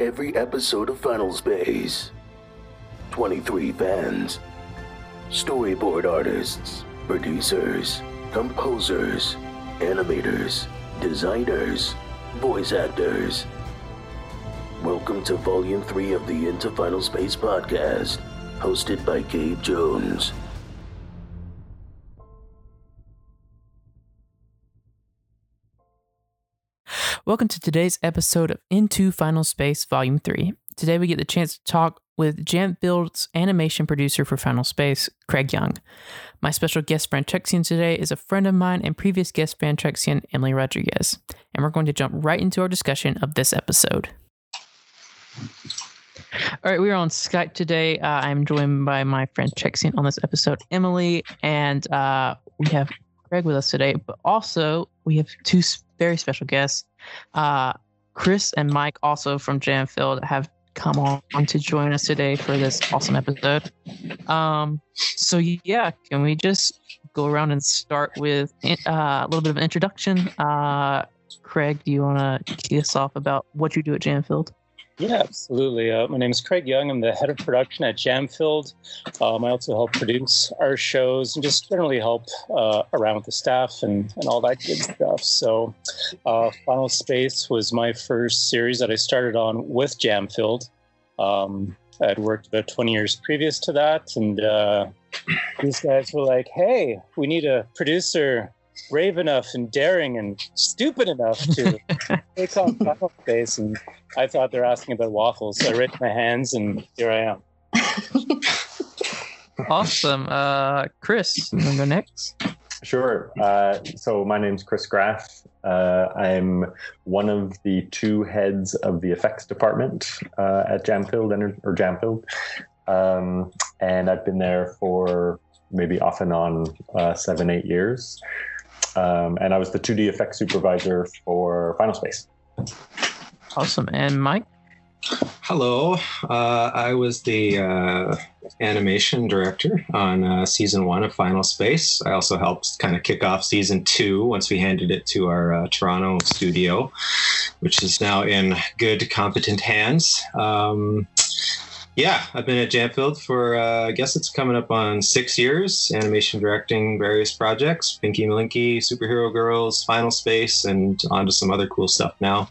every episode of Final Space. 23 fans, storyboard artists, producers, composers, animators, designers, voice actors. Welcome to Volume 3 of the Into Final Space podcast, hosted by Gabe Jones. Welcome to today's episode of Into Final Space Volume 3. Today we get the chance to talk with Jamfield's animation producer for Final Space, Craig Young. My special guest Franchexian today is a friend of mine and previous guest Franchexian, Emily Rodriguez. And we're going to jump right into our discussion of this episode. All right, we are on Skype today. Uh, I'm joined by my friend Chexian on this episode, Emily, and uh, we have Craig with us today. But also, we have two very special guests. Uh, Chris and Mike, also from Jamfield, have come on to join us today for this awesome episode. Um, so yeah, can we just go around and start with uh, a little bit of an introduction? Uh, Craig, do you want to kick us off about what you do at Jamfield? Yeah, absolutely. Uh, my name is Craig Young. I'm the head of production at Jamfield. Um, I also help produce our shows and just generally help uh, around with the staff and, and all that good stuff. So, uh, Final Space was my first series that I started on with Jamfield. Um, I'd worked about 20 years previous to that, and uh, these guys were like, hey, we need a producer brave enough and daring and stupid enough to take on Final Space. And I thought they're asking about waffles. So I raised my hands and here I am. awesome. Uh, Chris, you want to go next? Sure. Uh, so my name's Chris Graff. Uh, I'm one of the two heads of the effects department uh, at Jamfield or Jamfield, um, and I've been there for maybe off and on uh, seven, eight years. Um, and I was the 2D effects supervisor for Final Space. Awesome. And Mike? Hello. Uh, I was the uh, animation director on uh, season one of Final Space. I also helped kind of kick off season two once we handed it to our uh, Toronto studio, which is now in good, competent hands. Um, yeah, I've been at Jamfield for uh, I guess it's coming up on six years, animation directing various projects, Pinky Malinky, Superhero Girls, Final Space, and on to some other cool stuff now.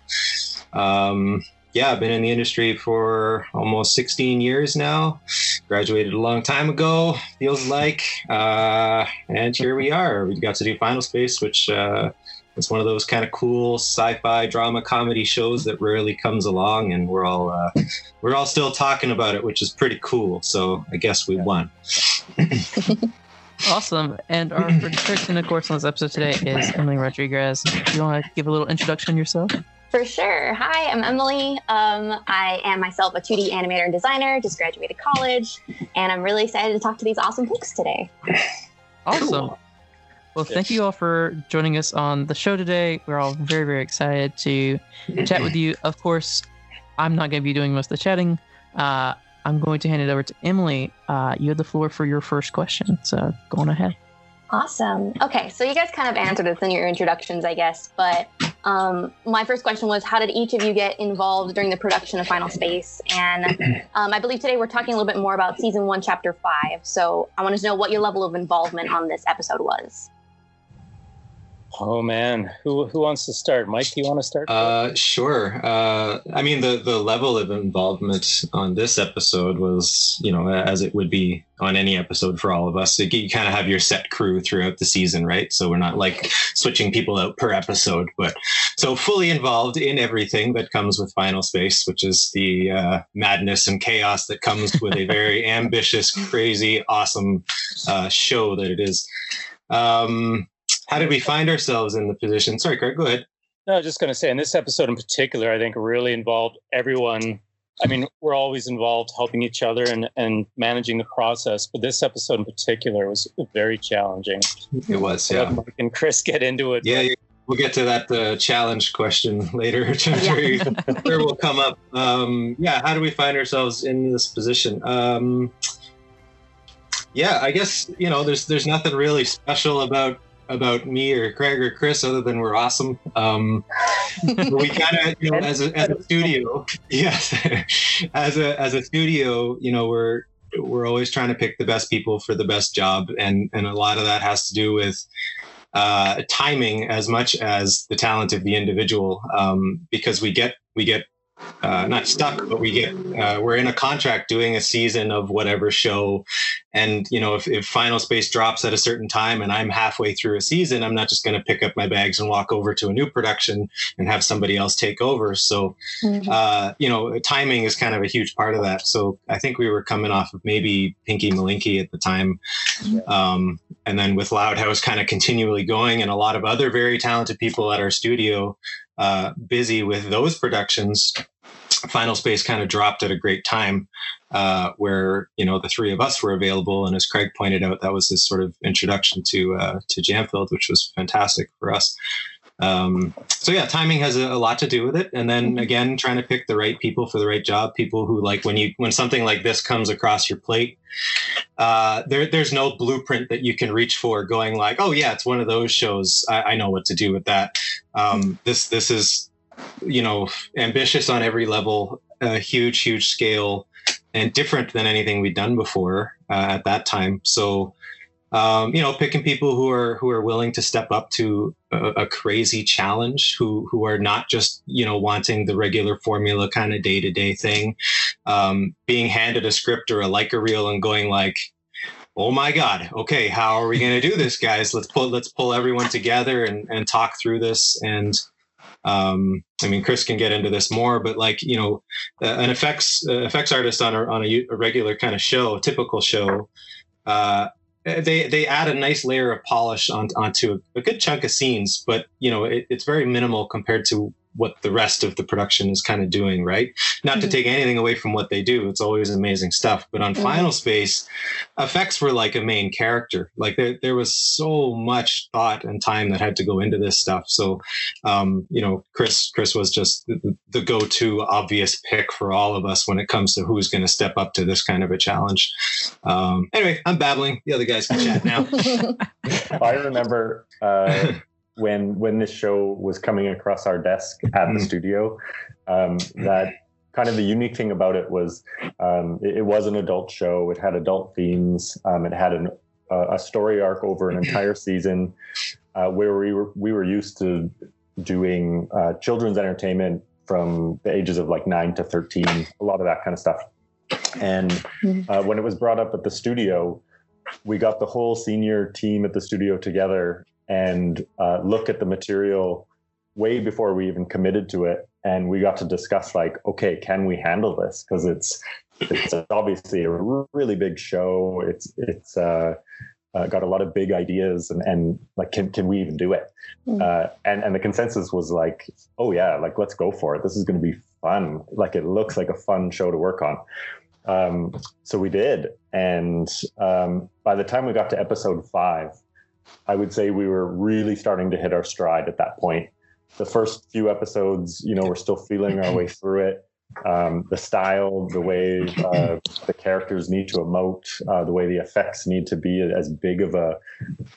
Um, yeah, I've been in the industry for almost 16 years now. Graduated a long time ago, feels like. Uh, and here we are. We got to do Final Space, which uh, it's one of those kind of cool sci-fi drama comedy shows that rarely comes along, and we're all uh, we're all still talking about it, which is pretty cool. So I guess we won. awesome. And our person, of course, on this episode today is Emily Rodriguez. Do you want to give a little introduction yourself? For sure. Hi, I'm Emily. Um, I am myself a 2D animator and designer, just graduated college, and I'm really excited to talk to these awesome folks today. Awesome. Cool. Well, thank you all for joining us on the show today. We're all very, very excited to chat with you. Of course, I'm not going to be doing most of the chatting. Uh, I'm going to hand it over to Emily. Uh, you have the floor for your first question, so go on ahead. Awesome. Okay, so you guys kind of answered this in your introductions, I guess. But um, my first question was, how did each of you get involved during the production of Final Space? And um, I believe today we're talking a little bit more about season one, chapter five. So I wanted to know what your level of involvement on this episode was. Oh man, who who wants to start? Mike, do you want to start? Uh, sure. Uh, I mean, the the level of involvement on this episode was, you know, as it would be on any episode for all of us. You kind of have your set crew throughout the season, right? So we're not like switching people out per episode, but so fully involved in everything that comes with Final Space, which is the uh, madness and chaos that comes with a very ambitious, crazy, awesome uh, show that it is. Um, how did we find ourselves in the position? Sorry, Craig, go ahead. No, I was just going to say, in this episode in particular, I think really involved everyone. I mean, we're always involved helping each other and, and managing the process, but this episode in particular was very challenging. It was, yeah. Mike and Chris get into it. Yeah, yeah. we'll get to that uh, challenge question later, which I'm sure, sure will come up. Um, yeah, how do we find ourselves in this position? Um, yeah, I guess you know, there's there's nothing really special about about me or Craig or Chris other than we're awesome. Um, we kind of, you know, as a, as a studio, yes, as a as a studio, you know, we're we're always trying to pick the best people for the best job, and and a lot of that has to do with uh, timing as much as the talent of the individual, um, because we get we get uh, not stuck, but we get uh, we're in a contract doing a season of whatever show, and you know if, if Final Space drops at a certain time and I'm halfway through a season, I'm not just going to pick up my bags and walk over to a new production and have somebody else take over. So, mm-hmm. uh, you know, timing is kind of a huge part of that. So I think we were coming off of maybe Pinky Malinky at the time, um, and then with Loud House kind of continually going, and a lot of other very talented people at our studio uh, busy with those productions, Final Space kind of dropped at a great time uh, where you know the three of us were available, and as Craig pointed out, that was his sort of introduction to uh, to Jamfilled, which was fantastic for us. Um, so yeah, timing has a, a, lot to do with it, and then mm-hmm. again, trying to pick the right people for the right job. People who like when you when something like this comes across your plate, uh, there there's no blueprint that you can reach for. Going like, oh yeah, it's one of those shows. I, I know what to do with that. Um, this this is you know ambitious on every level, a huge huge scale, and different than anything we'd done before uh, at that time. So um, you know, picking people who are who are willing to step up to a, a, crazy challenge, who who are not just you know wanting the regular formula kind of day to day thing, um, being handed a script or a like a reel and going like, oh my god, okay, how are we going to do this, guys? Let's pull let's pull everyone together and and talk through this and. Um, I mean, Chris can get into this more, but like you know, an effects uh, effects artist on a on a, a regular kind of show, typical show, uh, uh, they they add a nice layer of polish on, onto a, a good chunk of scenes, but you know it, it's very minimal compared to what the rest of the production is kind of doing, right? Not mm-hmm. to take anything away from what they do, it's always amazing stuff. But on mm-hmm. Final Space, effects were like a main character. Like there, there was so much thought and time that had to go into this stuff. So, um, you know, Chris, Chris was just the, the go-to obvious pick for all of us when it comes to who's going to step up to this kind of a challenge. Um, anyway, I'm babbling. The other guys can chat now. I remember. Uh, when when this show was coming across our desk at the mm. studio um, that kind of the unique thing about it was um, it, it, was an adult show it had adult themes um, it had an, uh, a story arc over an entire season uh, where we were we were used to doing uh, children's entertainment from the ages of like 9 to 13 a lot of that kind of stuff and mm. uh, when it was brought up at the studio we got the whole senior team at the studio together and uh, look at the material way before we even committed to it. And we got to discuss like okay can we handle this? Because it's it's obviously a really big show. It's it's uh, uh, got a lot of big ideas and, and like can, can we even do it? Mm. uh, and and the consensus was like oh yeah like let's go for it. This is going to be fun. Like it looks like a fun show to work on. Um, so we did. And um, by the time we got to episode five I would say we were really starting to hit our stride at that point. The first few episodes, you know, we're still feeling our way through it. Um, the style, the way uh, the characters need to emote, uh, the way the effects need to be as big of a,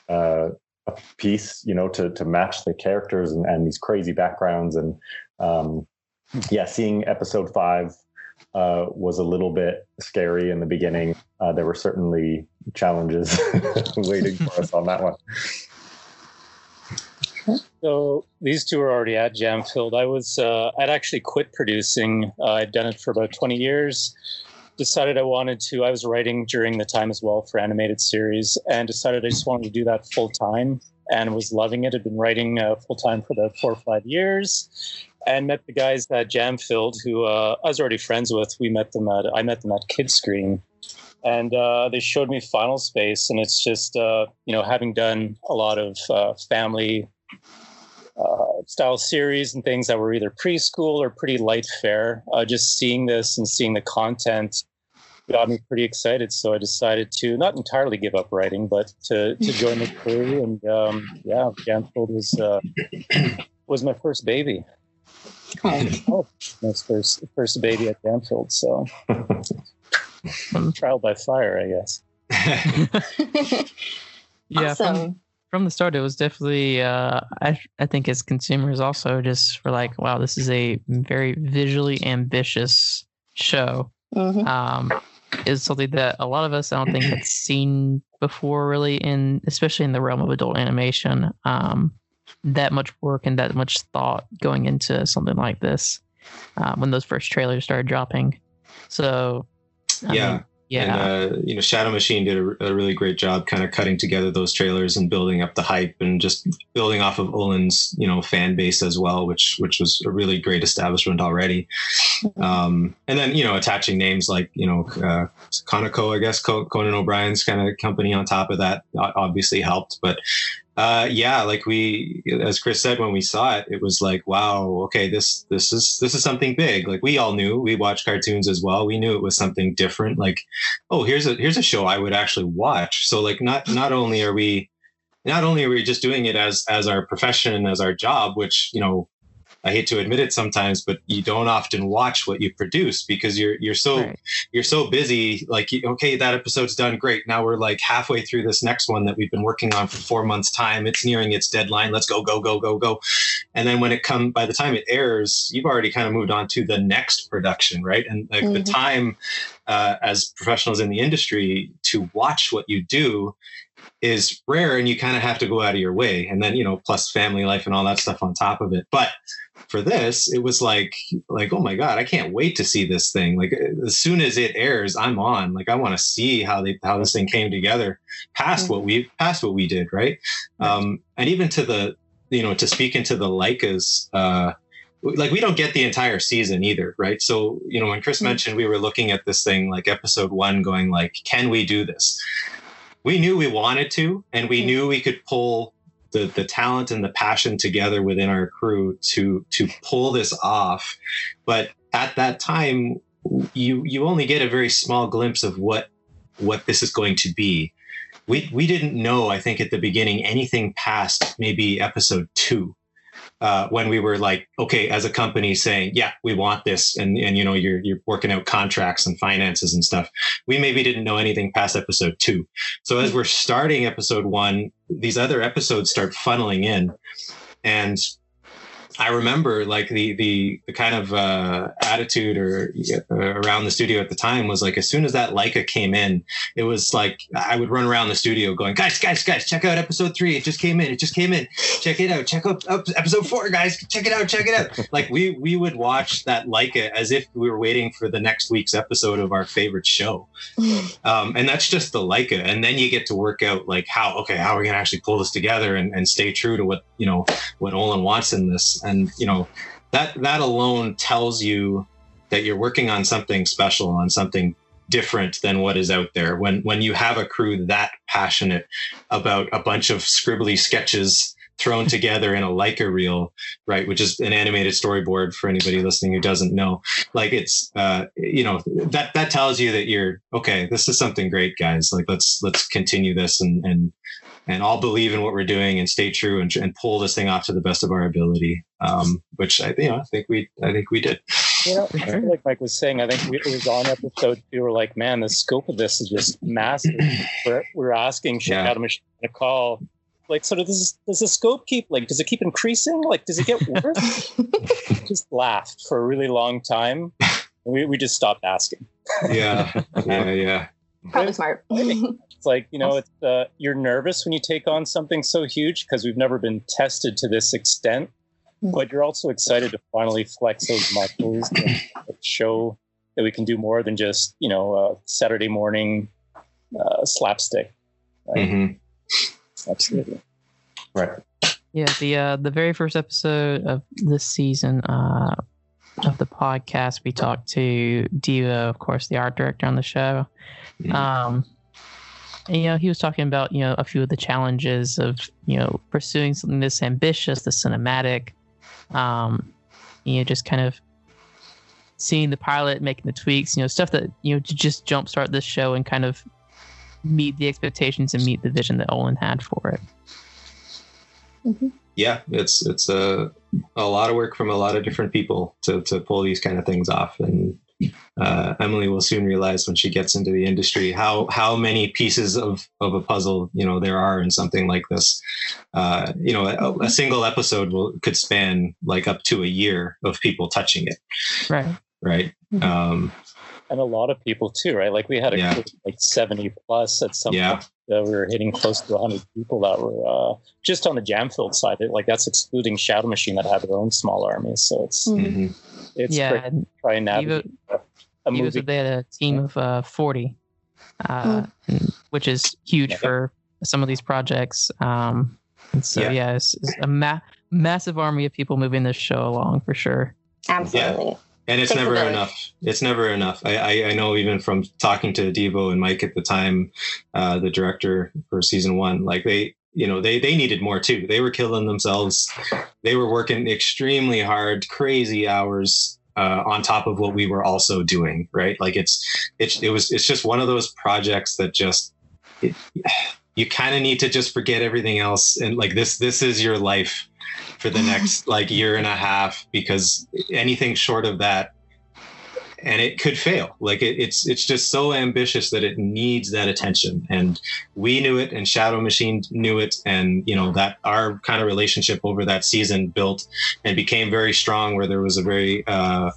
uh, a piece, you know, to to match the characters and, and these crazy backgrounds. And um, yeah, seeing episode five uh, was a little bit scary in the beginning. Uh, there were certainly challenges waiting for us on that one. So these two are already at Jamfilled. I was uh, I'd actually quit producing. Uh, I'd done it for about 20 years. Decided I wanted to. I was writing during the time as well for animated series, and decided I just wanted to do that full time. And was loving it. I'd been writing uh, full time for the four or five years, and met the guys at Jamfield, who uh, I was already friends with. We met them at I met them at Kidscreen, and uh, they showed me Final Space, and it's just uh, you know having done a lot of uh, family uh, style series and things that were either preschool or pretty light fare. Uh, just seeing this and seeing the content got me pretty excited. So I decided to not entirely give up writing, but to to join the crew. And um, yeah, Jamfield was uh, was my first baby. Oh, my first first baby at Jamfilled. So trial by fire, I guess. yeah, awesome. from the start, it was definitely. Uh, I I think as consumers also just were like, wow, this is a very visually ambitious show. Mhm. Um, is something that a lot of us I don't think had seen before, really, in especially in the realm of adult animation. Um, that much work and that much thought going into something like this uh, when those first trailers started dropping. So, I yeah. mean, yeah, And, uh, you know, Shadow Machine did a, a really great job kind of cutting together those trailers and building up the hype and just building off of Olan's, you know, fan base as well, which which was a really great establishment already. Um, and then, you know, attaching names like, you know, uh, Conaco, I guess, Co- Conan O'Brien's kind of company on top of that obviously helped. But uh, yeah, like we, as Chris said, when we saw it, it was like, wow, okay, this this is this is something big. Like we all knew, we watched cartoons as well. We knew it was something different. Like, oh, here's a here's a show I would actually watch. So like, not not only are we, not only are we just doing it as as our profession, as our job, which you know. I hate to admit it sometimes, but you don't often watch what you produce because you're you're so Right. you're so busy like okay that episode's done great. Now we're like halfway through this next one that we've been working on for four months time. It's nearing its deadline. Let's go go go go go. And then when it come by the time it airs you've already kind of moved on to the next production right? And like the Mhm. time uh, as professionals in the industry to watch what you do is rare and you kind of have to go out of your way. And then you know plus family life and all that stuff on top of it. But for this it was like like oh my god i can't wait to see this thing. Like as soon as it airs i'm on. Like i want to see how they how this thing came together past what we past what we did right? Um and even to the you know to speak into the Leicas uh like we don't get the entire season either right? So you know when chris Mhm. mentioned we were looking at this thing like episode one going like can we do this we knew we wanted to and we knew we could pull the the talent and the passion together within our crew to to pull this off. But at that time you you only get a very small glimpse of what what this is going to be. We we didn't know i think at the beginning anything past maybe episode 2 uh, when we were like okay as a company saying yeah we want this and and you know you're you're working out contracts and finances and stuff we maybe didn't know anything past episode 2 so as we're starting episode 1 these other episodes start funneling in and I remember like the the the kind of uh, attitude or uh, around the studio at the time was like as soon as that Leica came in, it was like I would run around the studio going, guys, guys, guys, check out episode three. It just came in. It just came in. Check it out. Check out up episode four, guys. Check it out. Check it out. like we we would watch that Leica as if we were waiting for the next week's episode of our favorite show. Um, and that's just the Leica. And then you get to work out like how okay how are we gonna actually pull this together and, and stay true to what you know what Olan wants in this. And you know that that alone tells you that you're working on something special, on something different than what is out there. When when you have a crew that passionate about a bunch of scribbly sketches thrown together in a Leica reel, right, which is an animated storyboard for anybody listening who doesn't know. Like it's uh, you know that that tells you that you're okay. This is something great, guys. Like let's let's continue this and and and all believe in what we're doing and stay true and, and pull this thing off to the best of our ability. Um, which I you know I think we I think we did. You know, I feel like Mike was saying, I think we, it was on episode two. We're like, man, the scope of this is just massive. We're, we're asking Yeah. Shadow Machine to call. Like, so does this, does the scope keep like? Does it keep increasing? Like, does it get worse? just laughed for a really long time. We we just stopped asking. Yeah, yeah, yeah. Probably smart. It's like you know, it's uh, you're nervous when you take on something so huge because we've never been tested to this extent. Mm. But you're also excited to finally flex those muscles and show that we can do more than just you know uh, Saturday morning uh, slapstick. hmm Absolutely. Right. Yeah, the uh, the very first episode of this season uh, of the podcast, we talked to Devo, of course, the art director on the show. Mhm. Um, and, you know, he was talking about you know a few of the challenges of you know pursuing something this ambitious, this cinematic. Um, you know, just kind of seeing the pilot, making the tweaks, you know, stuff that you know to just jumpstart this show and kind of meet the expectations and meet the vision that Olan had for it. Yeah, it's it's a a lot of work from a lot of different people to to pull these kind of things off, and uh, Emily will soon realize when she gets into the industry how how many pieces of of a puzzle you know there are in something like this. Uh, you know, a, a, single episode will could span like up to a year of people touching it. Right. Right. Mm-hmm. Um, and a lot of people too, right? Like we had a yeah. like seventy plus at some yeah. point. Uh, we were hitting close to 100 people that were uh, just on the Jamfield side. Like that's excluding Shadow Machine that had their own small armies. So it's mm-hmm. it's yeah. Great to try and navigate Evo, a movie. they had a team of uh, 40, uh, mm. which is huge yeah. for some of these projects. Um, and so yeah, yeah it's, it's a ma- massive army of people moving this show along for sure. Absolutely and it's never enough. It's never enough. I, I, I, know even from talking to Devo and Mike at the time, uh, the director for season one, like they, you know, they they needed more too. They were killing themselves. They were working extremely hard, crazy hours uh, on top of what we were also doing. Right? Like it's it's it was it's just one of those projects that just. It, you kind of need to just forget everything else and like this this is your life for the next like year and a half because anything short of that and it could fail. Like it, it's it's just so ambitious that it needs that attention. And we knew it and shadow machine knew it and you know that our kind of relationship over that season built and became very strong where there was a very uh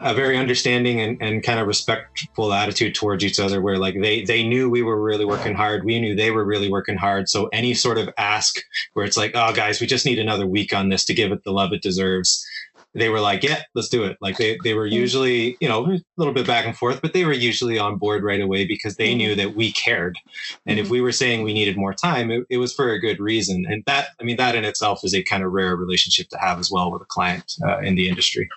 a very understanding and, and kind of respectful attitude towards each other where like they they knew we were really working hard. We knew they were really working hard. So any sort of ask where it's like oh guys we just need another week on this to give it the love it deserves they were like, yeah, let's do it. Like they, they were usually, you know, a little bit back and forth, but they were usually on board right away because they knew that we cared. And if mm-hmm. we were saying we needed more time, it, it, was for a good reason. And that, I mean, that in itself is a kind of rare relationship to have as well with a client uh, in the industry.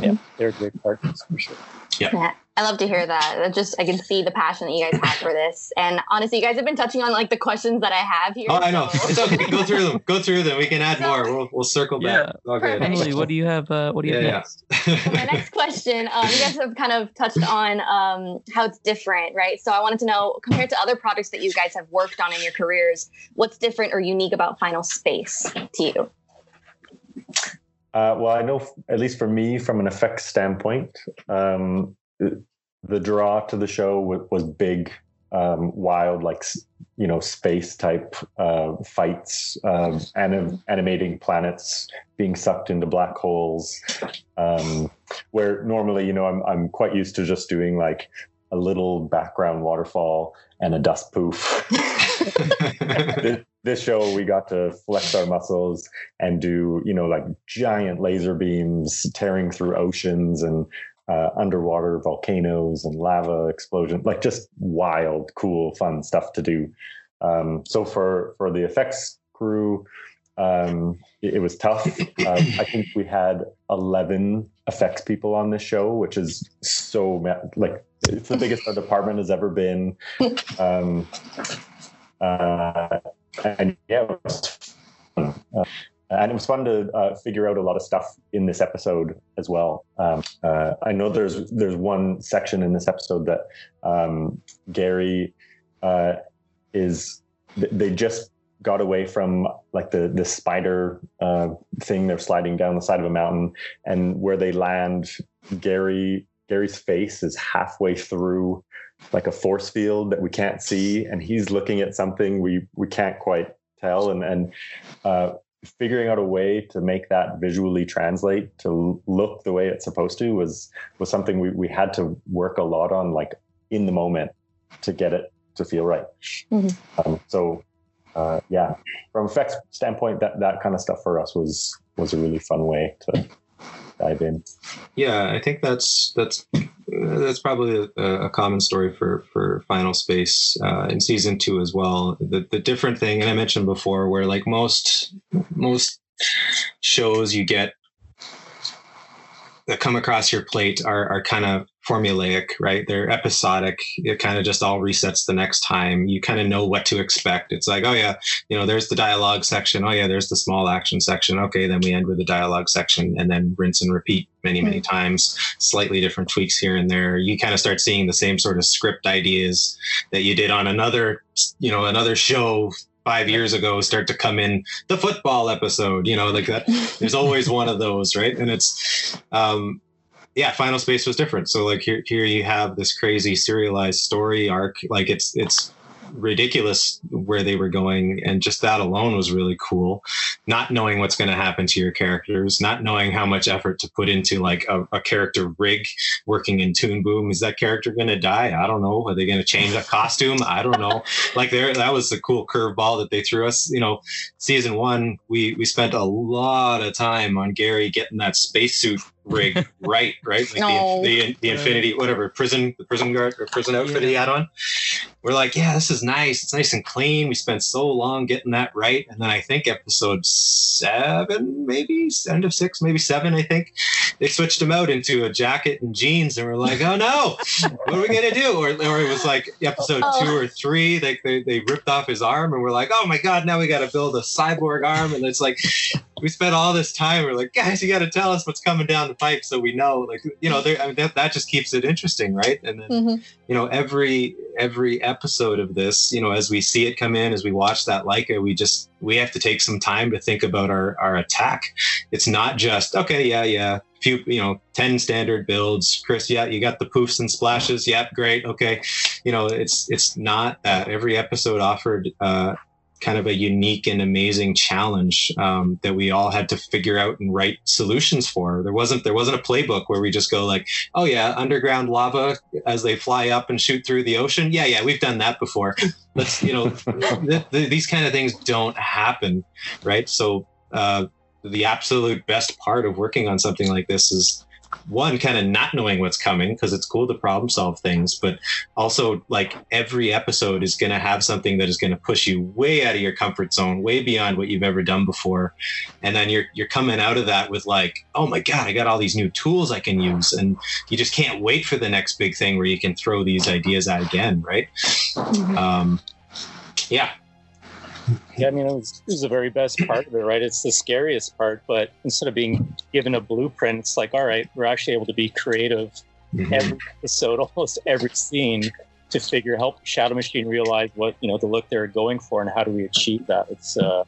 Yeah, they're great partners for sure. Yeah. I love to hear that. That just I can see the passion that you guys have for this. And honestly, you guys have been touching on like the questions that I have here. Oh, I know. It's okay. Go through them. Go through them. We can add so, more. We'll, we'll circle back. Yeah. Okay. Emily, what do you have? Uh, what do you yeah, have next? Yeah. my next question. Um, you guys have kind of touched on um, how it's different, right? So I wanted to know, compared to other projects that you guys have worked on in your careers, what's different or unique about Final Space to you? Uh, well, I know, at least for me, from an effects standpoint, um, the draw to the show was, was big, um, wild, like you know, space type uh, fights, um, anim- animating planets being sucked into black holes. Um, where normally, you know, I'm I'm quite used to just doing like a little background waterfall and a dust poof. this, this show we got to flex our muscles and do you know like giant laser beams tearing through oceans and uh, underwater volcanoes and lava explosion, like just wild, cool, fun stuff to do. Um, so for for the effects crew, um, it, it, was tough. Uh, I think we had eleven effects people on this show, which is so like it's the biggest our department has ever been. Um, uh, and yeah, Uh, and it was fun to uh, figure out a lot of stuff in this episode as well. Um, uh, I know there's there's one section in this episode that um, Gary uh, is they just got away from like the the spider uh, thing. They're sliding down the side of a mountain, and where they land, Gary Gary's face is halfway through like a force field that we can't see, and he's looking at something we we can't quite tell, and and uh, figuring out a way to make that visually translate to look the way it's supposed to was was something we, we had to work a lot on like in the moment to get it to feel right mm-hmm. um, so uh, yeah from effects standpoint that that kind of stuff for us was was a really fun way to dive in. Yeah, I think that's that's that's probably a, a common story for for Final Space uh, in season two as well. The the different thing, and I mentioned before, where like most most shows you get that come across your plate are, are kind of formulaic, right? They're episodic. It kind of just all resets the next time. You kind of know what to expect. It's like, oh yeah, you know, there's the dialogue section. Oh yeah, there's the small action section. Okay, then we end with the dialogue section and then rinse and repeat many, many mm-hmm. times. Slightly different tweaks here and there. You kind of start seeing the same sort of script ideas that you did on another, you know, another show five years ago start to come in the football episode you know like that there's always one of those right and it's um yeah, Final Space was different. So like here, here you have this crazy serialized story arc. Like it's it's ridiculous where they were going and just that alone was really cool. Not knowing what's going to happen to your characters not knowing how much effort to put into like a, a character rig working in toon boom. Is that character going to die? I don't know. Are they going to change that costume? I don't know. Like there that was the cool curveball that they threw us. You know season one we we spent a lot of time on gary getting that spacesuit rig right right? Like No. the, the the infinity whatever prison the prison guard or prison outfit he had on we're like, yeah, this is nice. It's nice and clean. We spent so long getting that right. And then I think episode seven, maybe end of six, maybe seven, I think they switched him out into a jacket and jeans. And we're like, oh no, what are we going to do? Or, or it was like episode Oh. two or three, they, they, they ripped off his arm and we're like, oh my God, now we got to build a cyborg arm. And it's like, we spent all this time. We're like, guys, you got to tell us what's coming down the pipe so we know. Like, you know, I mean, that, that just keeps it interesting, right? And then Mhm. you know every every episode of this you know as we see it come in as we watch that Leica we just we have to take some time to think about our our attack. It's not just okay yeah yeah few you know 10 standard builds. Chris yeah you got the poofs and splashes. Yep great. Okay. You know it's it's not that. Every episode offered uh kind of a unique and amazing challenge um, that we all had to figure out and write solutions for. There wasn't there wasn't a playbook where we just go like oh yeah underground lava as they fly up and shoot through the ocean. Yeah yeah we've done that before. Let's you know th- th- these kind of things don't happen right? So uh, the absolute best part of working on something like this is one kind of not knowing what's coming because it's cool to problem solve things but also like every episode is going to have something that is going to push you way out of your comfort zone way beyond what you've ever done before. And then you're you're coming out of that with like oh my god i got all these new tools i can use and you just can't wait for the next big thing where you can throw these ideas out again right? Um yeah Yeah, I mean, it was, it was the very best part of it, right? It's the scariest part, but instead of being given a blueprint, it's like, all right, we're actually able to be creative Mhm. every episode, almost every scene, to figure help Shadow Machine realize what you know the look they're going for and how do we achieve that. It's uh,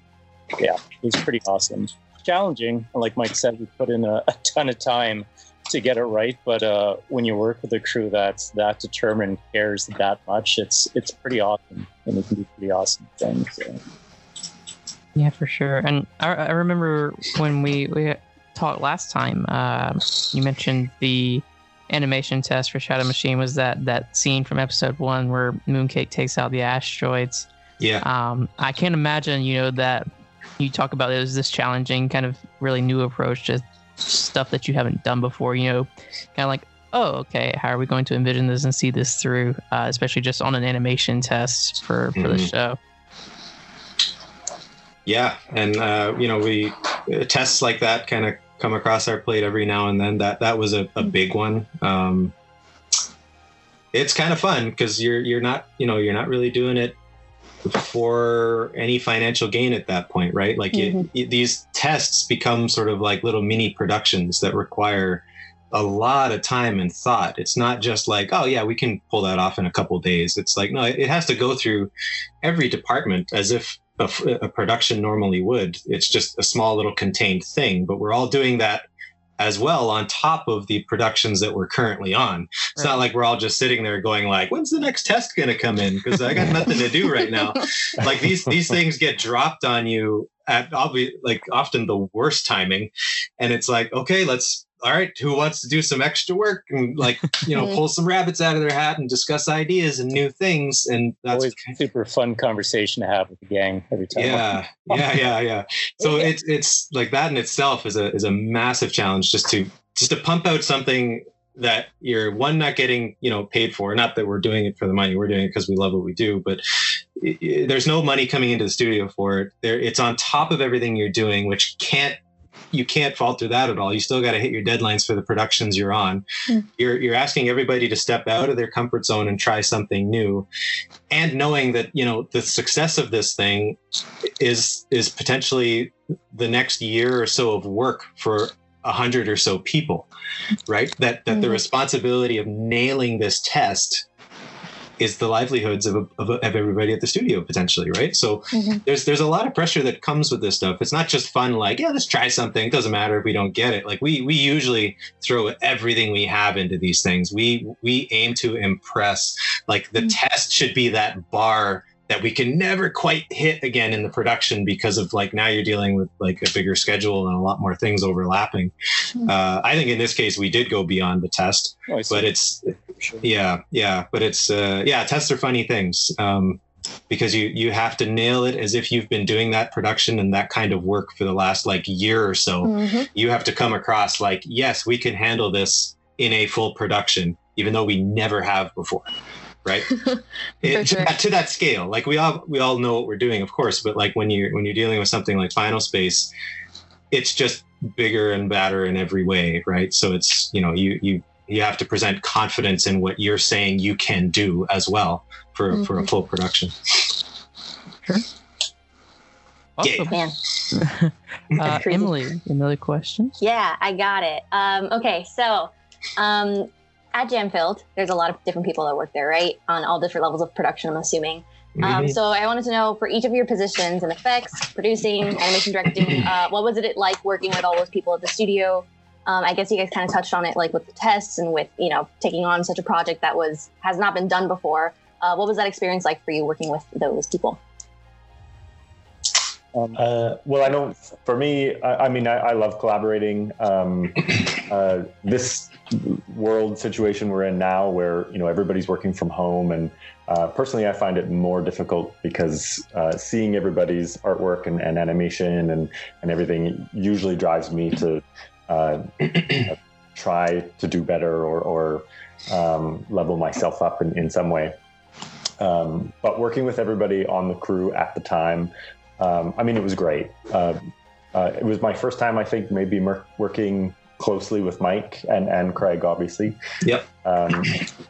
yeah, it was pretty awesome, challenging. Like Mike said, we put in a, a ton of time to get it right, but uh, when you work with a crew that's that determined, cares that much, it's it's pretty awesome, and it can do pretty awesome things. So. Yeah, for sure. And I, I remember when we, we talked last time, um, you mentioned the animation test for Shadow Machine was that that scene from episode one where Mooncake takes out the asteroids. yeah Um, I can't imagine, you know, that you talk about it was this challenging kind of really new approach to stuff that you haven't done before, you know, kind of like, oh, okay, how are we going to envision this and see this through, uh, especially just on an animation test for, for the Mhm. show. Yeah, and uh, you know, we uh, tests like that kind of come across our plate every now and then. That that was a, a big one. Um, it's kind of fun because you're you're not you know you're not really doing it for any financial gain at that point, right? Like you, you- mm-hmm. these tests become sort of like little mini productions that require a lot of time and thought. It's not just like, oh yeah, we can pull that off in a couple days. It's like no, it has to go through every department as if a production normally would. It's just a small little contained thing, but we're all doing that as well on top of the productions that we're currently on. It's not like we're all just sitting there going like, when's the next test going to come in? Because I got nothing to do right now. Like these these things get dropped on you at obvi- like often the worst timing, and it's like, okay, let's. All right, who wants to do some extra work and like you know pull some rabbits out of their hat and discuss ideas and new things and that's Always a super fun conversation to have with the gang every time. yeah yeah yeah yeah. So it's it's like that in itself is a is a massive challenge just to just to pump out something that you're one not getting you know paid for. Not that we're doing it for the money we're doing it because we love what we do but i i there's no money coming into the studio for it. There it's on top of everything you're doing which can't you can't falter that at all you still got to hit your deadlines for the productions you're on Hmm. you're you're asking everybody to step out of their comfort zone and try something new and knowing that you know the success of this thing is is potentially the next year or so of work for a hundred or so people right that that the Mhm. responsibility of nailing this test is the livelihoods of, of, of everybody at the studio potentially, right? So Mhm. there's there's a lot of pressure that comes with this stuff. It's not just fun, like yeah, let's try something. It doesn't matter if we don't get it. Like we we usually throw everything we have into these things. We we aim to impress. Like the Mhm. test should be that bar that we can never quite hit again in the production because of like now you're dealing with like a bigger schedule and a lot more things overlapping. Mhm. Uh, I think in this case we did go beyond the test, Oh, but it's For sure. yeah, yeah, but it's uh, yeah, tests are funny things um, because you you have to nail it as if you've been doing that production and that kind of work for the last like year or so. Mhm. You have to come across like yes, we can handle this in a full production, even though we never have before, right? It- to, that, to that scale, like we all we all know what we're doing, of course, but like when you're when you're dealing with something like Final Space, it's just bigger and badder in every way, right? So it's you know you you you have to present confidence in what you're saying you can do as well for for a Mhm. full production. Awesome. Man. Uh, Emily, another question? Yeah, I got it. Um, okay, so um, at Jamfield, there's a lot of different people that work there, right? On all different levels of production, I'm assuming. Um, Mhm. so I wanted to know for each of your positions in effects, producing, animation directing, uh, what was it like working with all those people at the studio? Um, I guess you guys kind of touched on it, like with the tests and with you know taking on such a project that was has not been done before. Uh, what was that experience like for you working with those people? Um, Uh, well, I know for me, I, I mean, I, I love collaborating. Um, uh, this world situation we're in now, where you know everybody's working from home, and uh, personally, I find it more difficult because uh, seeing everybody's artwork and, and animation and and everything usually drives me to uh, try to do better or, or um, level myself up in, in some way. Um, but working with everybody on the crew at the time, um, I mean, it was great. Uh, uh, it was my first time, I think, maybe mer- working closely with Mike and, and Craig, obviously. Yep. Um,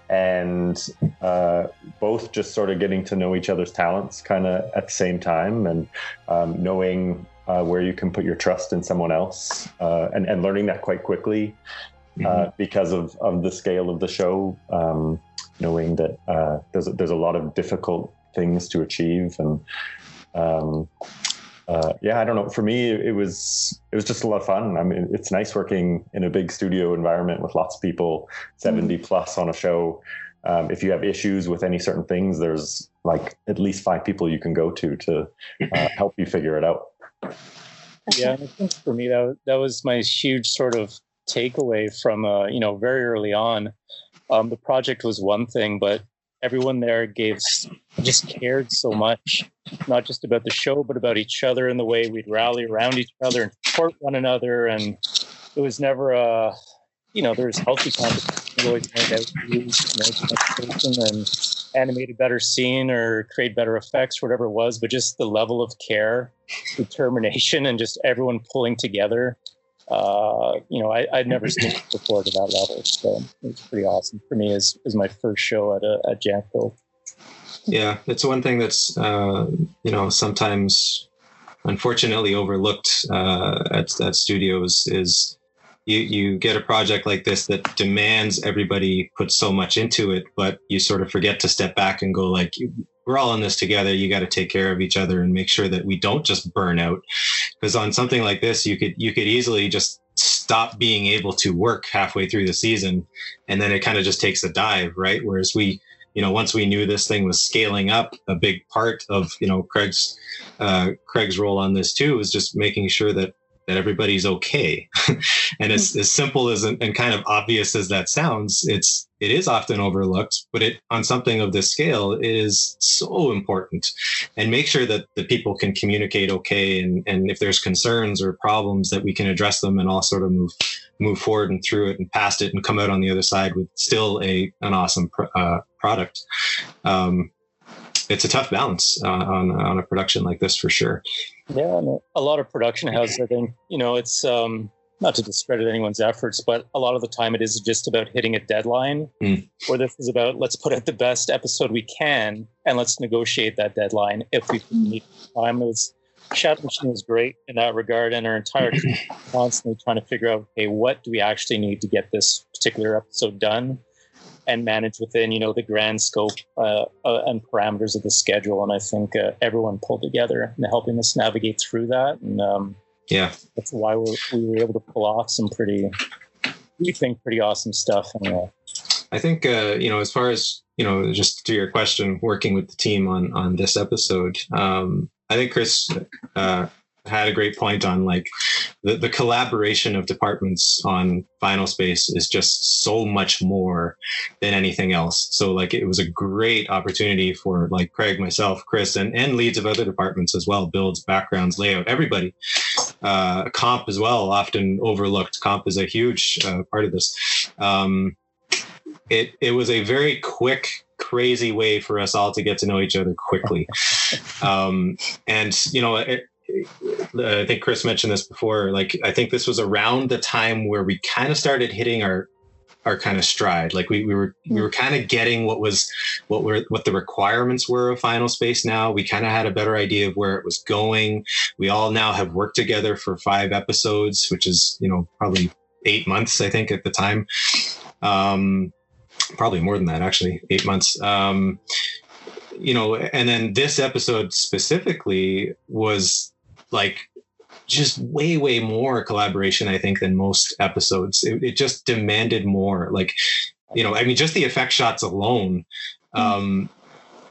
and uh, both just sort of getting to know each other's talents kind of at the same time and um, knowing uh, where you can put your trust in someone else uh, and, and learning that quite quickly uh, because of, of the scale of the show, um, knowing that uh, there's, a, there's a lot of difficult things to achieve. And um, uh, yeah, I don't know. For me, it was it was just a lot of fun. I mean, it's nice working in a big studio environment with lots of people, 70 plus on a show. Um, if you have issues with any certain things, there's like at least five people you can go to to uh, help you figure it out. Yeah, I think for me that that was my huge sort of takeaway from uh, you know very early on. Um, the project was one thing, but everyone there gave just cared so much, not just about the show, but about each other and the way we'd rally around each other and support one another. And it was never a, you know, there was healthy competition. Always out you know, and animate a better scene or create better effects, whatever it was. But just the level of care, determination, and just everyone pulling together. Uh, you know, I, I'd never seen it before to that level. So it's pretty awesome for me as, as my first show at a at Jamfield. Yeah, it's one thing that's uh, you know sometimes unfortunately overlooked uh, at at studios is you you get a project like this that demands everybody put so much into it, but you sort of forget to step back and go like we're all in this together. You got to take care of each other and make sure that we don't just burn out. Because on something like this, you could you could easily just stop being able to work halfway through the season, and then it kind of just takes a dive, right? Whereas we you know once we knew this thing was scaling up a big part of you know craig's uh, craig's role on this too was just making sure that that everybody's okay. And as, as simple as and kind of obvious as that sounds it's it is often overlooked but it on something of this scale it is so important. And make sure that the people can communicate okay and and if there's concerns or problems that we can address them and all sort of move move forward and through it and past it and come out on the other side with still a an awesome pr- uh, product. Um, it's a tough balance uh, on on a production like this for sure Yeah, and a lot of production houses, I think, you know, it's um, not to discredit anyone's efforts, but a lot of the time it is just about hitting a deadline. Mm. Where this is about let's put out the best episode we can and let's negotiate that deadline if we need time. It was Shadow Machine was great in that regard, and our entire team constantly trying to figure out, okay, what do we actually need to get this particular episode done? And manage within you know the grand scope uh, uh, and parameters of the schedule. And I think uh, everyone pulled together in helping us navigate through that. And um, yeah, that's why we we were able to pull off some pretty, we think, pretty awesome stuff. And, I think uh, you know, as far as you know, just to your question, working with the team on on this episode, um, I think Chris uh, had a great point on like the, the collaboration of departments on final space is just so much more than anything else. So like it was a great opportunity for like craig myself chris and, and leads of other departments as well builds backgrounds layout everybody. Uh, comp as well often overlooked. Comp is a huge uh, part of this. Um, it, it was a very quick crazy way for us all to get to know each other quickly. Um, and you know it, I think Chris mentioned this before. Like, I think this was around the time where we kind of started hitting our our kind of stride. Like we, we were we were kind of getting what was what were what the requirements were of Final Space. Now we kind of had a better idea of where it was going. We all now have worked together for five episodes, which is you know probably eight months I think at the time. Um, probably more than that actually, eight months. Um, you know, and then this episode specifically was like just way way more collaboration i think than most episodes it, it just demanded more like you know i mean just the effect shots alone mm. um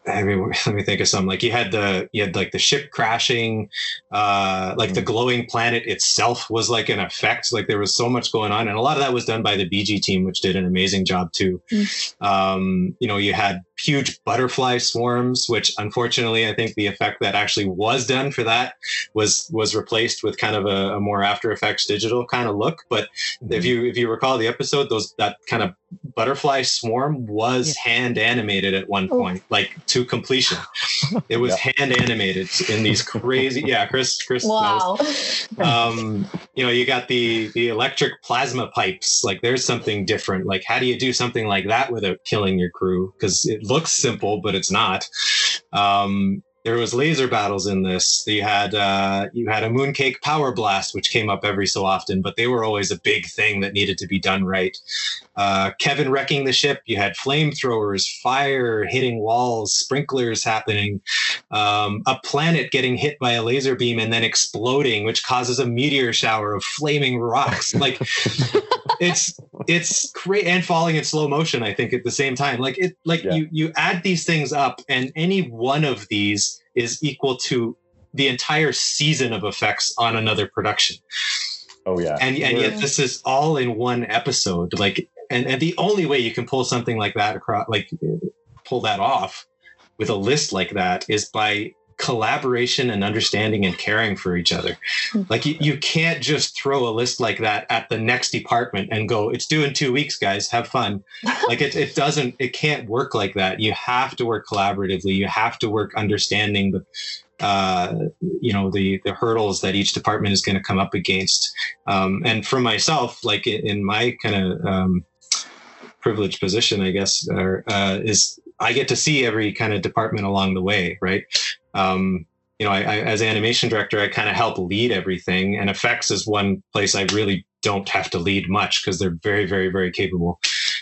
I mean, let me think of some. Like you had the you had like the ship crashing, uh, like the mm. glowing planet itself was like an effect. Like there was so much going on, and a lot of that was done by the BG team, which did an amazing job too. Mm. Um, you know, you had huge butterfly swarms, which unfortunately, I think the effect that actually was done for that was was replaced with kind of a, a more After Effects digital kind of look. But mm-hmm. if you if you recall the episode, those that kind of butterfly swarm was yeah. hand animated at one oh. point, like to completion. It was yeah. hand animated in these crazy. Yeah, Chris. Chris. Wow. Um, you know, you got the the electric plasma pipes. Like, there's something different. Like, how do you do something like that without killing your crew? Because it looks simple, but it's not. Um, there was laser battles in this. You had uh, you had a mooncake power blast, which came up every so often, but they were always a big thing that needed to be done right. Uh, Kevin wrecking the ship. You had flamethrowers, fire hitting walls, sprinklers happening, um, a planet getting hit by a laser beam and then exploding, which causes a meteor shower of flaming rocks. Like it's it's great and falling in slow motion. I think at the same time, like it like yeah. you you add these things up, and any one of these is equal to the entire season of effects on another production. Oh yeah. And and yet this is all in one episode. Like and, and the only way you can pull something like that across like pull that off with a list like that is by collaboration and understanding and caring for each other. Hmm. Like you, you can't just throw a list like that at the next department and go, it's due in two weeks, guys, have fun. like it, it doesn't, it can't work like that. You have to work collaboratively. You have to work understanding the, uh, you know, the, the hurdles that each department is going to come up against. Um, and for myself, like in my kind of, um, privileged position, I guess, uh, is I get to see every kind of department along the way, right? Um, you know, I, I, as animation director, I kind of help lead everything, and effects is one place I really don't have to lead much because they're very, very, very capable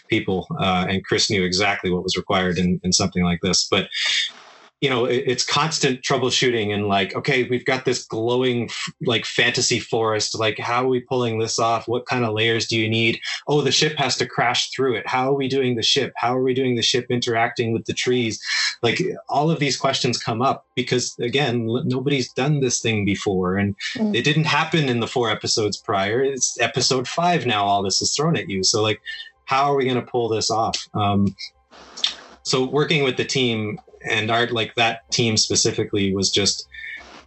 people. Uh, and Chris knew exactly what was required in, in something like this. But you know it's constant troubleshooting and like okay we've got this glowing like fantasy forest. Like how are we pulling this off? What kind of layers do you need? Oh the ship has to crash through it. How are we doing the ship? How are we doing the ship interacting with the trees? Like all of these questions come up because again nobody's done this thing before. And mm. it didn't happen in the four episodes prior. It's episode five now all this is thrown at you. So like how are we going to pull this off? Um, so working with the team and art like that team specifically was just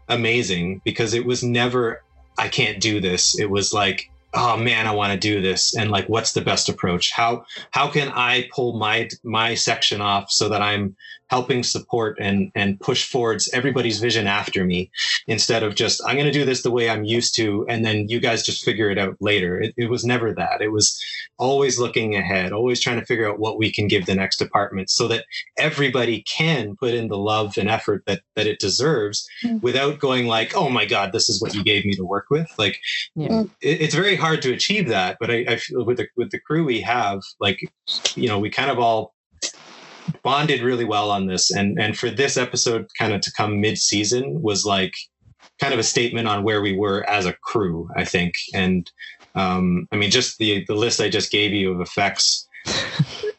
amazing because it was never I can't do this. It was like oh man, I want to do this, and like, what's the best approach? How how can I pull my my section off so that I'm helping support and and push forwards everybody's vision after me instead of just i'm going to do this the way i'm used to and then you guys just figure it out later it, it was never that it was always looking ahead always trying to figure out what we can give the next department so that everybody can put in the love and effort that that it deserves mm-hmm. without going like oh my god this is what you gave me to work with like yeah. it, it's very hard hard to achieve that. But I, I feel with the with the crew we have, like, you know, we kind of all bonded really well on this, and and for this episode kind of to come mid season was like kind of a statement on where we were as a crew, I think. And um, I mean, just the the list I just gave you of effects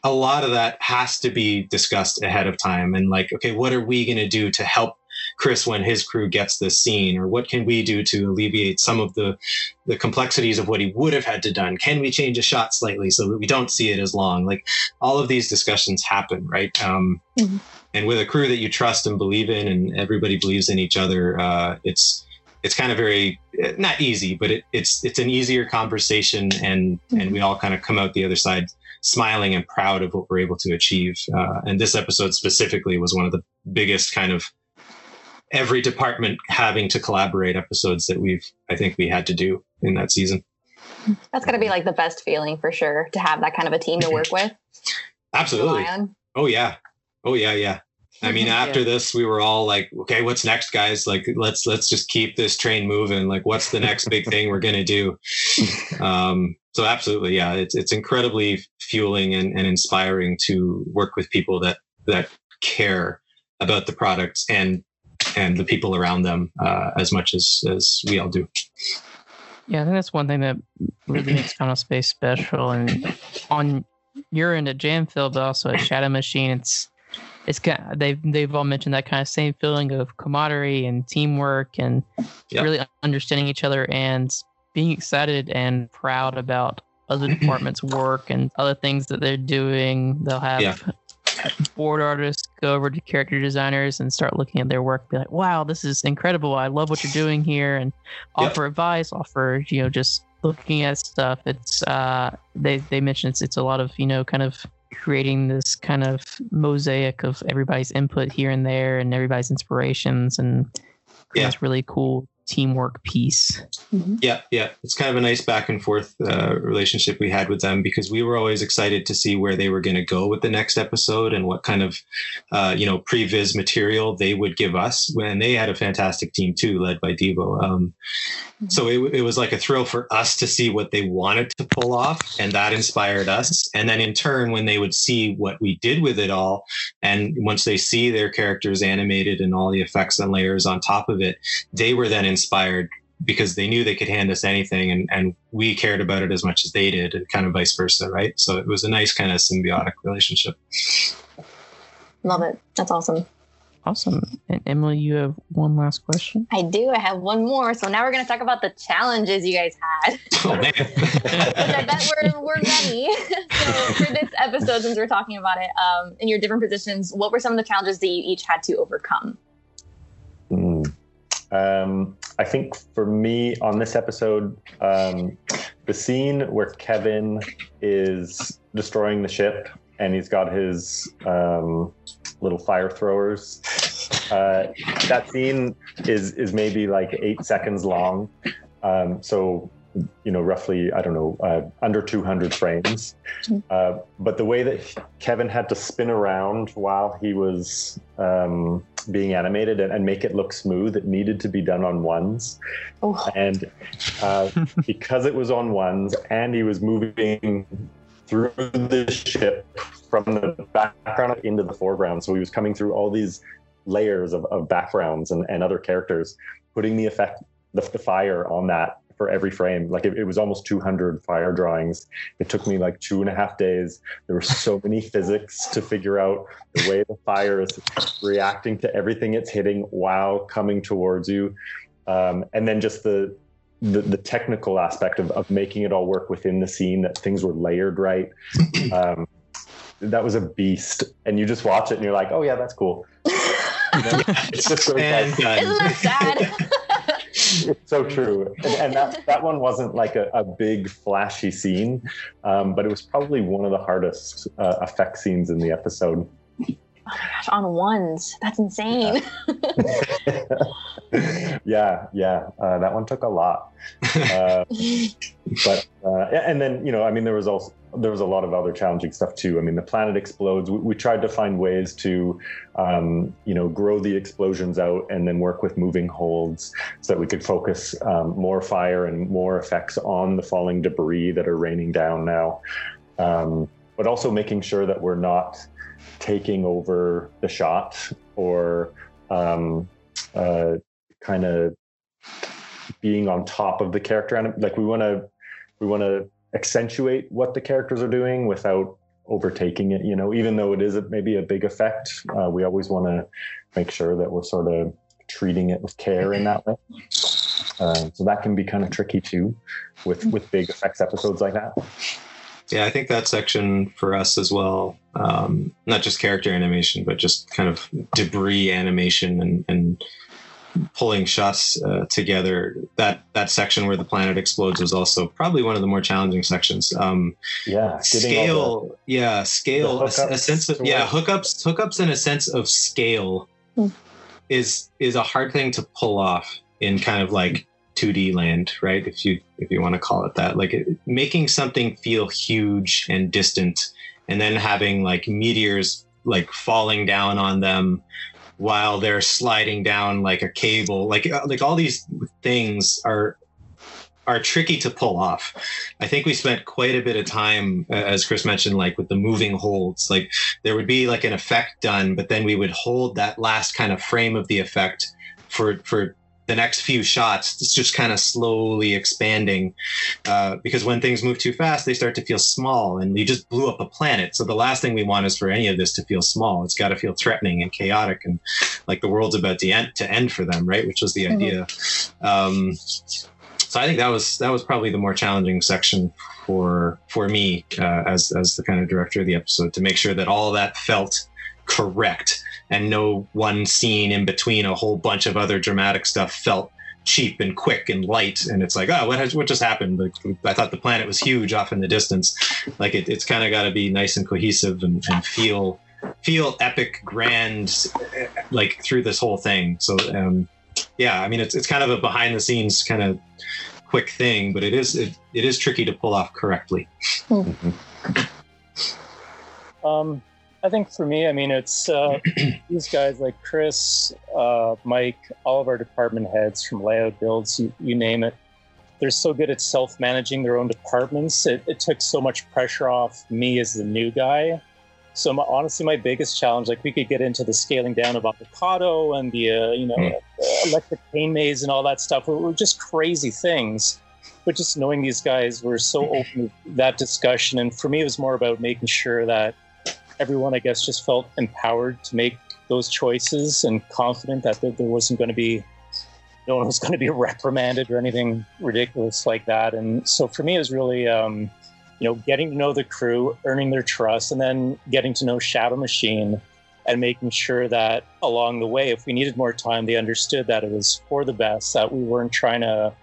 a lot of that has to be discussed ahead of time and like okay what are we going to do to help chris when his crew gets this scene or what can we do to alleviate some of the the complexities of what he would have had to done can we change a shot slightly so that we don't see it as long like all of these discussions happen right um, mm-hmm. and with a crew that you trust and believe in and everybody believes in each other uh, it's it's kind of very not easy but it, it's it's an easier conversation and mm-hmm. and we all kind of come out the other side smiling and proud of what we're able to achieve. Uh, and this episode specifically was one of the biggest kind of every department having to collaborate episodes that we've, I think we had to do in that season. That's going to be like the best feeling for sure to have that kind of a team to work with. Absolutely. Oh, yeah. Oh, yeah. Yeah. I mean, after yeah. this, we were all like, okay, what's next, guys? Like, let's let's just keep this train moving. Like, what's the next big thing we're gonna do? Um, so absolutely, yeah, it's it's incredibly fueling and, and inspiring to work with people that that care about the products and and the people around them uh, as much as as we all do. Yeah, I think that's one thing that really makes Final Space special. And on your end at Jam Filled, but also at Shadow Machine, it's it's kind of, they've they've all mentioned that kind of same feeling of camaraderie and teamwork and yep. really understanding each other and being excited and proud about other departments' work and other things that they're doing. They'll have yeah. Board artists go over to character designers and start looking at their work, be like, "Wow, this is incredible! I love what you're doing here," and offer advice, offer you know just looking at stuff. It's uh, they they mentioned it's it's a lot of you know kind of creating this kind of mosaic of everybody's input here and there and everybody's inspirations and yeah. this really cool teamwork piece. Mm-hmm. Yeah, yeah, it's kind of a nice back and forth uh, relationship we had with them because we were always excited to see where they were going to go with the next episode and what kind of, uh, you know, previs material they would give us. When they had a fantastic team too, led by Devo. Um, mm-hmm. So it, it was like a thrill for us to see what they wanted to pull off, and that inspired us. And then in turn, when they would see what we did with it all, and once they see their characters animated and all the effects and layers on top of it, they were then inspired because they knew they could hand us anything and, and we cared about it as much as they did and kind of vice versa right? So it was a nice kind of symbiotic relationship. Love it. That's awesome. Awesome. And emily you have one last question? I do. I have one more. So now we're going to talk about the challenges you guys had. Oh man. I bet we're, we're many. So for this episode since we're talking about it um, in your different positions what were some of the challenges that you each had to overcome. Um, I think for me on this episode, um, the scene where Kevin is destroying the ship and he's got his um, little fire throwers. Uh, that scene is is maybe like eight seconds long. Um, so you know, roughly, I don't know, uh, under 200 frames. Uh, but the way that Kevin had to spin around while he was um, being animated and, and, make it look smooth, it needed to be done on ones. Oh. And uh, because it was on ones and he was moving through the ship from the background into the foreground, so he was coming through all these layers of, of backgrounds and, and other characters, putting the effect, the, the fire on that for every frame. Like it, it, was almost 200 fire drawings. It took me like two and a half days. There were so many physics to figure out the way the fire is reacting to everything it's hitting while coming towards you. Um, and then just the, the, the technical aspect of, of making it all work within the scene, that things were layered right. Um, that was a beast. And you just watch it and you're like, oh yeah, that's cool. You know? it's just really and, Isn't that sad? It's so true. And, and, that, that one wasn't like a, a big flashy scene, um, but it was probably one of the hardest uh, effect scenes in the episode. Oh my gosh, on ones. That's insane. yeah, yeah, uh, that one took a lot. Uh, but uh, and then you know, I mean, there was also there was a lot of other challenging stuff too. I mean, the planet explodes. We, we tried to find ways to, um, you know, grow the explosions out and then work with moving holds so that we could focus um, more fire and more effects on the falling debris that are raining down now. Um, but also making sure that we're not taking over the shot or um, uh, kind of being on top of the character. And like we want to, we want to accentuate what the characters are doing without overtaking it. You know, even though it is a, maybe a big effect, uh, we always want to make sure that we're sort of treating it with care in that way. Uh, so that can be kind of tricky too, with with big effects episodes like that. Yeah, I think that section for us as well, um, not just character animation, but just kind of debris animation and, and pulling shots uh, together. That that section where the planet explodes was also probably one of the more challenging sections. Um, yeah, scale. The, yeah, scale. A, a, sense of yeah hookups. Hookups and a sense of scale mm. is is a hard thing to pull off in kind of like 2D land, right? If you if you want to call it that, like it, making something feel huge and distant, and then having like meteors like falling down on them while they're sliding down like a cable, like uh, like all these things are are tricky to pull off. I think we spent quite a bit of time, as Chris mentioned, like with the moving holds. Like there would be like an effect done, but then we would hold that last kind of frame of the effect for for the next few shots, it's just kind of slowly expanding. Uh, because when things move too fast, they start to feel small, and you just blew up a planet. So the last thing we want is for any of this to feel small. It's got to feel threatening and chaotic, and like the world's about to end to end for them, right? Which was the mm-hmm. idea. Um, so I think that was that was probably the more challenging section for for me uh, as as the kind of director of the episode to make sure that all that felt correct and no one scene in between a whole bunch of other dramatic stuff felt cheap and quick and light. And it's like oh what has what just happened? Like, i thought the planet was huge off in the distance. Like it, it's kind of got to be nice and cohesive and, and, feel feel epic grand like through this whole thing. So um yeah i mean it's, it's kind of a behind the scenes kind of quick thing but it is it, it is tricky to pull off correctly. Mm-hmm. um I think for me, I mean, it's uh, these guys like Chris, uh, Mike, all of our department heads from layout builds, you, you name it. They're so good at self managing their own departments. It, it, took so much pressure off me as the new guy. So my, honestly, my biggest challenge, like we could get into the scaling down of Avocato and the uh, you know mm. electric pain maze and all that stuff. Were, were just crazy things. But just knowing these guys were so open to that discussion, and for me, it was more about making sure that everyone, I guess, just felt empowered to make those choices and confident that there, wasn't going to be no one was going to be reprimanded or anything ridiculous like that. And so for me, it was really, um, you know, getting to know the crew, earning their trust, and then getting to know Shadow Machine and making sure that along the way, if we needed more time, they understood that it was for the best, that we weren't trying to,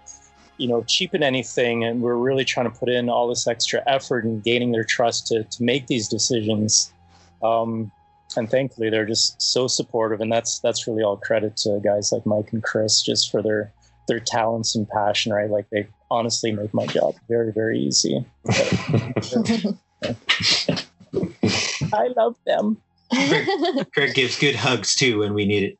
you know, cheapen anything. And we're really trying to put in all this extra effort and gaining their trust to, to make these decisions. Um, and thankfully, they're just so supportive, and that's that's really all credit to guys like Mike and Chris just for their their talents and passion. Right, like they honestly make my job very very easy. I love them. Craig, Craig, gives good hugs too when we need it.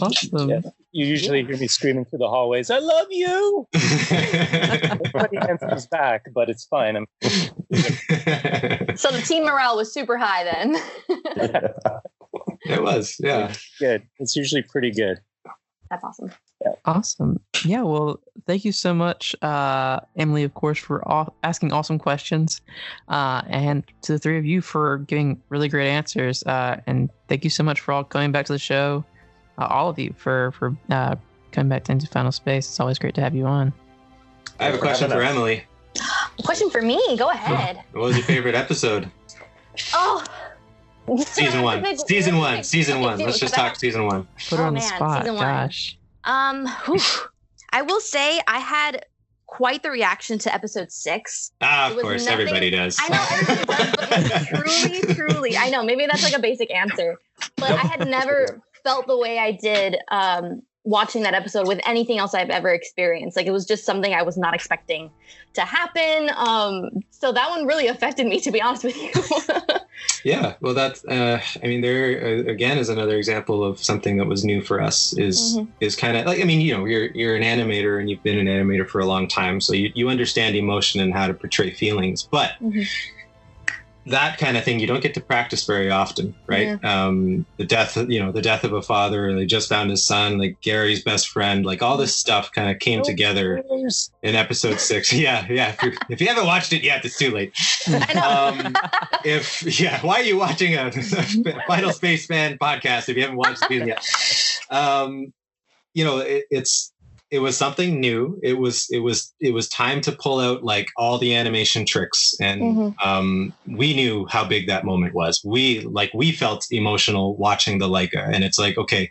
awesome. Yeah. You usually hear me screaming through the hallways, I love you. Nobody answers back, but it's fine. I'm... so the team morale was super high then. it was, yeah. Good. It's usually pretty good. That's awesome. Yeah. Awesome. Yeah. Well, thank you so much, uh, Emily, of course, for all, asking awesome questions, uh, and to the three of you for giving really great answers. Uh, and thank you so much for all coming back to the show, uh, all of you for for uh, coming back to Into Final Space. It's always great to have you on. I have a question for Emily. question for me. Go ahead. What was your favorite episode? oh. Season one. Season one. Season one. Let's just talk season one. Put her oh, on the spot. Gosh. Um, whew. I will say I had quite the reaction to episode six. Ah, of course, nothing- everybody does. I know everybody does, but truly, truly, I know maybe that's like a basic answer, but I had never felt the way I did um, watching that episode with anything else I've ever experienced. Like it was just something I was not expecting to happen. Um, so that one really affected me, to be honest with you. Yeah, well, that's. Uh, I mean, there uh, again is another example of something that was new for us. Is Mhm. is kind of like I mean, you know, you're you're an animator and you've been an animator for a long time, so you you understand emotion and how to portray feelings, but. Mhm. That kind of thing you don't get to practice very often, right? Um, the death, you know, the death of a father. They just found his son, like Gary's best friend, like all this stuff kind of came together in episode six. Yeah, yeah. If, if you haven't watched it yet, it's too late. Um, if yeah, why are you watching a Final Space Fan podcast if you haven't watched it yet? Um, you know, it, it's it was something new. It was it was it was time to pull out like all the animation tricks, and Mhm. um, we knew how big that moment was. We like we felt emotional watching the Leica, and it's like okay,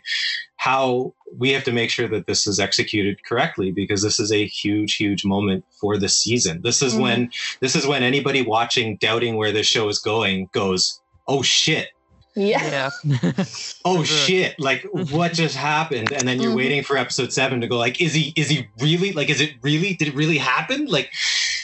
how we have to make sure that this is executed correctly because this is a huge huge moment for the season. This is Mhm. when this is when anybody watching doubting where this show is going goes, "Oh shit." Yeah. Yeah. Oh shit! Like what just happened? And then you're Mhm. waiting for episode seven to go. Like, is he? Is he really? Like, is it really? Did it really happen? Like,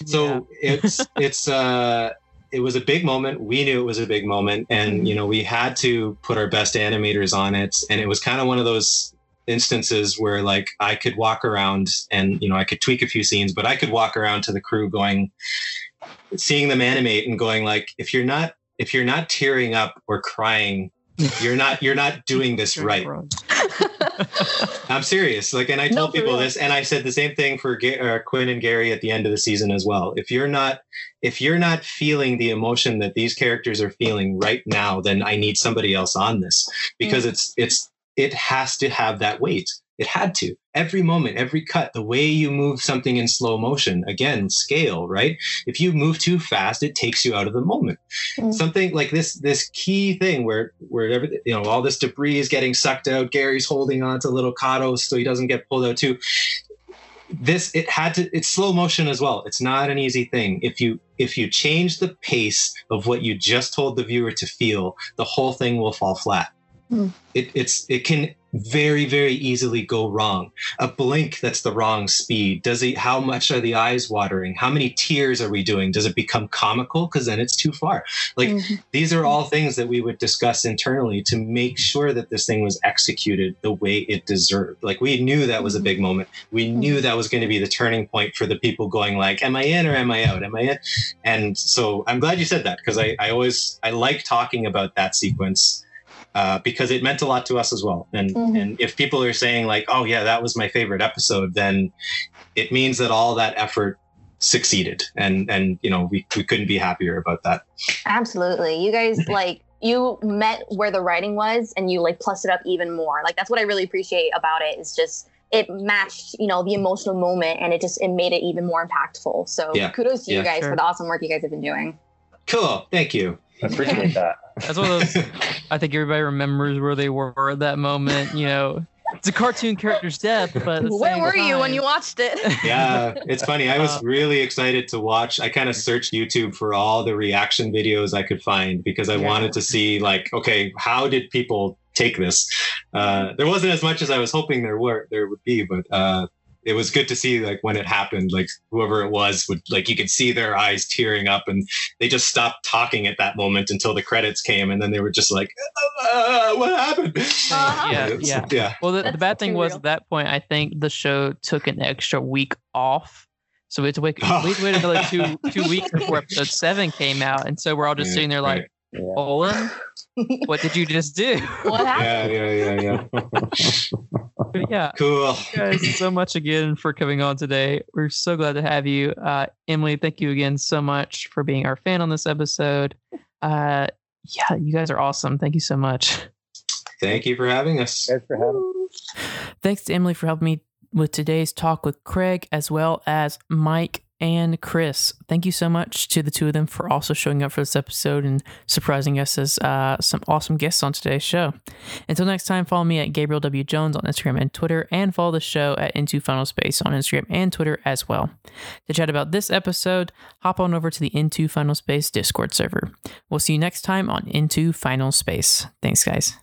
so it's it's uh it was a big moment we knew it was a big moment and you know we had to put our best animators on it and it was kind of one of those instances where like i could walk around and you know i could tweak a few scenes but i could walk around to the crew going seeing them animate and going like if you're not if you're not tearing up or crying you're not you're not doing this right I'm serious. Like, and I No, told for people real. this, and I said the same thing for Ga- uh, Quinn and Gary at the end of the season as well. If you're not, if you're not feeling the emotion that these characters are feeling right now, then I need somebody else on this because it's it's it has to have that weight. It had to every moment, every cut, the way you move something in slow motion. Again, scale, right? If you move too fast, it takes you out of the moment. Mm. Something like this, this key thing where where everything, you know, all this debris is getting sucked out. Gary's holding on to little Cato so he doesn't get pulled out too. This it had to. It's slow motion as well. It's not an easy thing. If you if you change the pace of what you just told the viewer to feel, the whole thing will fall flat. Hmm. It, it's it can very very easily go wrong. A blink that's the wrong speed. Does it how much are the eyes watering? How many tears are we doing? Does it become comical? Because then it's too far. Like Mhm. these are all things that we would discuss internally to make sure that this thing was executed the way it deserved. Like we knew that was a big moment. We knew that was going to be the turning point for the people going like am i in or am i out? Am i in? And so i'm glad you said that because I, I always i like talking about that sequence uh, because it meant a lot to us as well and Mhm. and if people are saying like oh yeah that was my favorite episode then it means that all that effort succeeded and and you know we, we couldn't be happier about that Absolutely. You guys like you met where the writing was and you like plussed it up even more. Like that's what I really appreciate about it is just it matched, you know, the emotional moment and it just it made it even more impactful. So Yeah. kudos to Yeah. you guys Sure. for the awesome work you guys have been doing. cool thank you I appreciate that. That's one of those. I think everybody remembers where they were at that moment. You know, it's a cartoon character's death, but Where same were you when you watched it? yeah it's funny i was Uh, really excited to watch i kind of searched youtube for all the reaction videos i could find because i Yeah. wanted to see like okay how did people take this uh, there wasn't as much as i was hoping there were there would be but uh, it was good to see like when it happened like whoever it was would like you could see their eyes tearing up and they just stopped talking at that moment until the credits came and then they were just like uh, what happened Uh-huh. Yeah, It's- yeah. yeah Well, the, the bad thing was real. at that point, I think the show took an extra week off. So we had to wait, Oh. we had to wait another two two weeks before episode seven came out, and so we're all just Yeah, sitting there like, Yeah. Olan, what did you just do? what happened? yeah yeah yeah yeah But yeah, cool thank you guys so much again for coming on today. We're so glad to have you. Uh, Emily, thank you again so much for being our fan on this episode. Uh, yeah, you guys are awesome. Thank you so much. thank you for having us Thanks for having Thanks to Emily for helping me with today's talk with Craig, as well as Mike and Chris. Thank you so much to the two of them for also showing up for this episode and surprising us as uh, some awesome guests on today's show. Until next time, follow me at Gabriel W. Jones on Instagram and Twitter, and follow the show at Into Final Space on Instagram and Twitter as well. To chat about this episode, hop on over to the Into Final Space Discord server. We'll see you next time on Into Final Space. Thanks, guys.